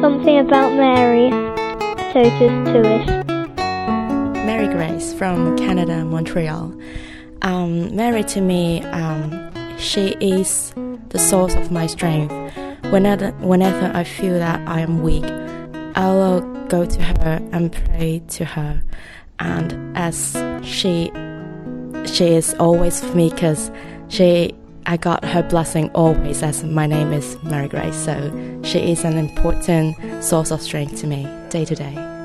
Something about Mary. Totus Tuus. Mary Grace from Canada, Montreal. Um, Mary to me, um, she is the source of my strength. Whenever, whenever I feel that I am weak, I'll go to her and pray to her. And as she, she is always for me because she, I got her blessing always as my name is Mary Grace. So she is an important source of strength to me day to day.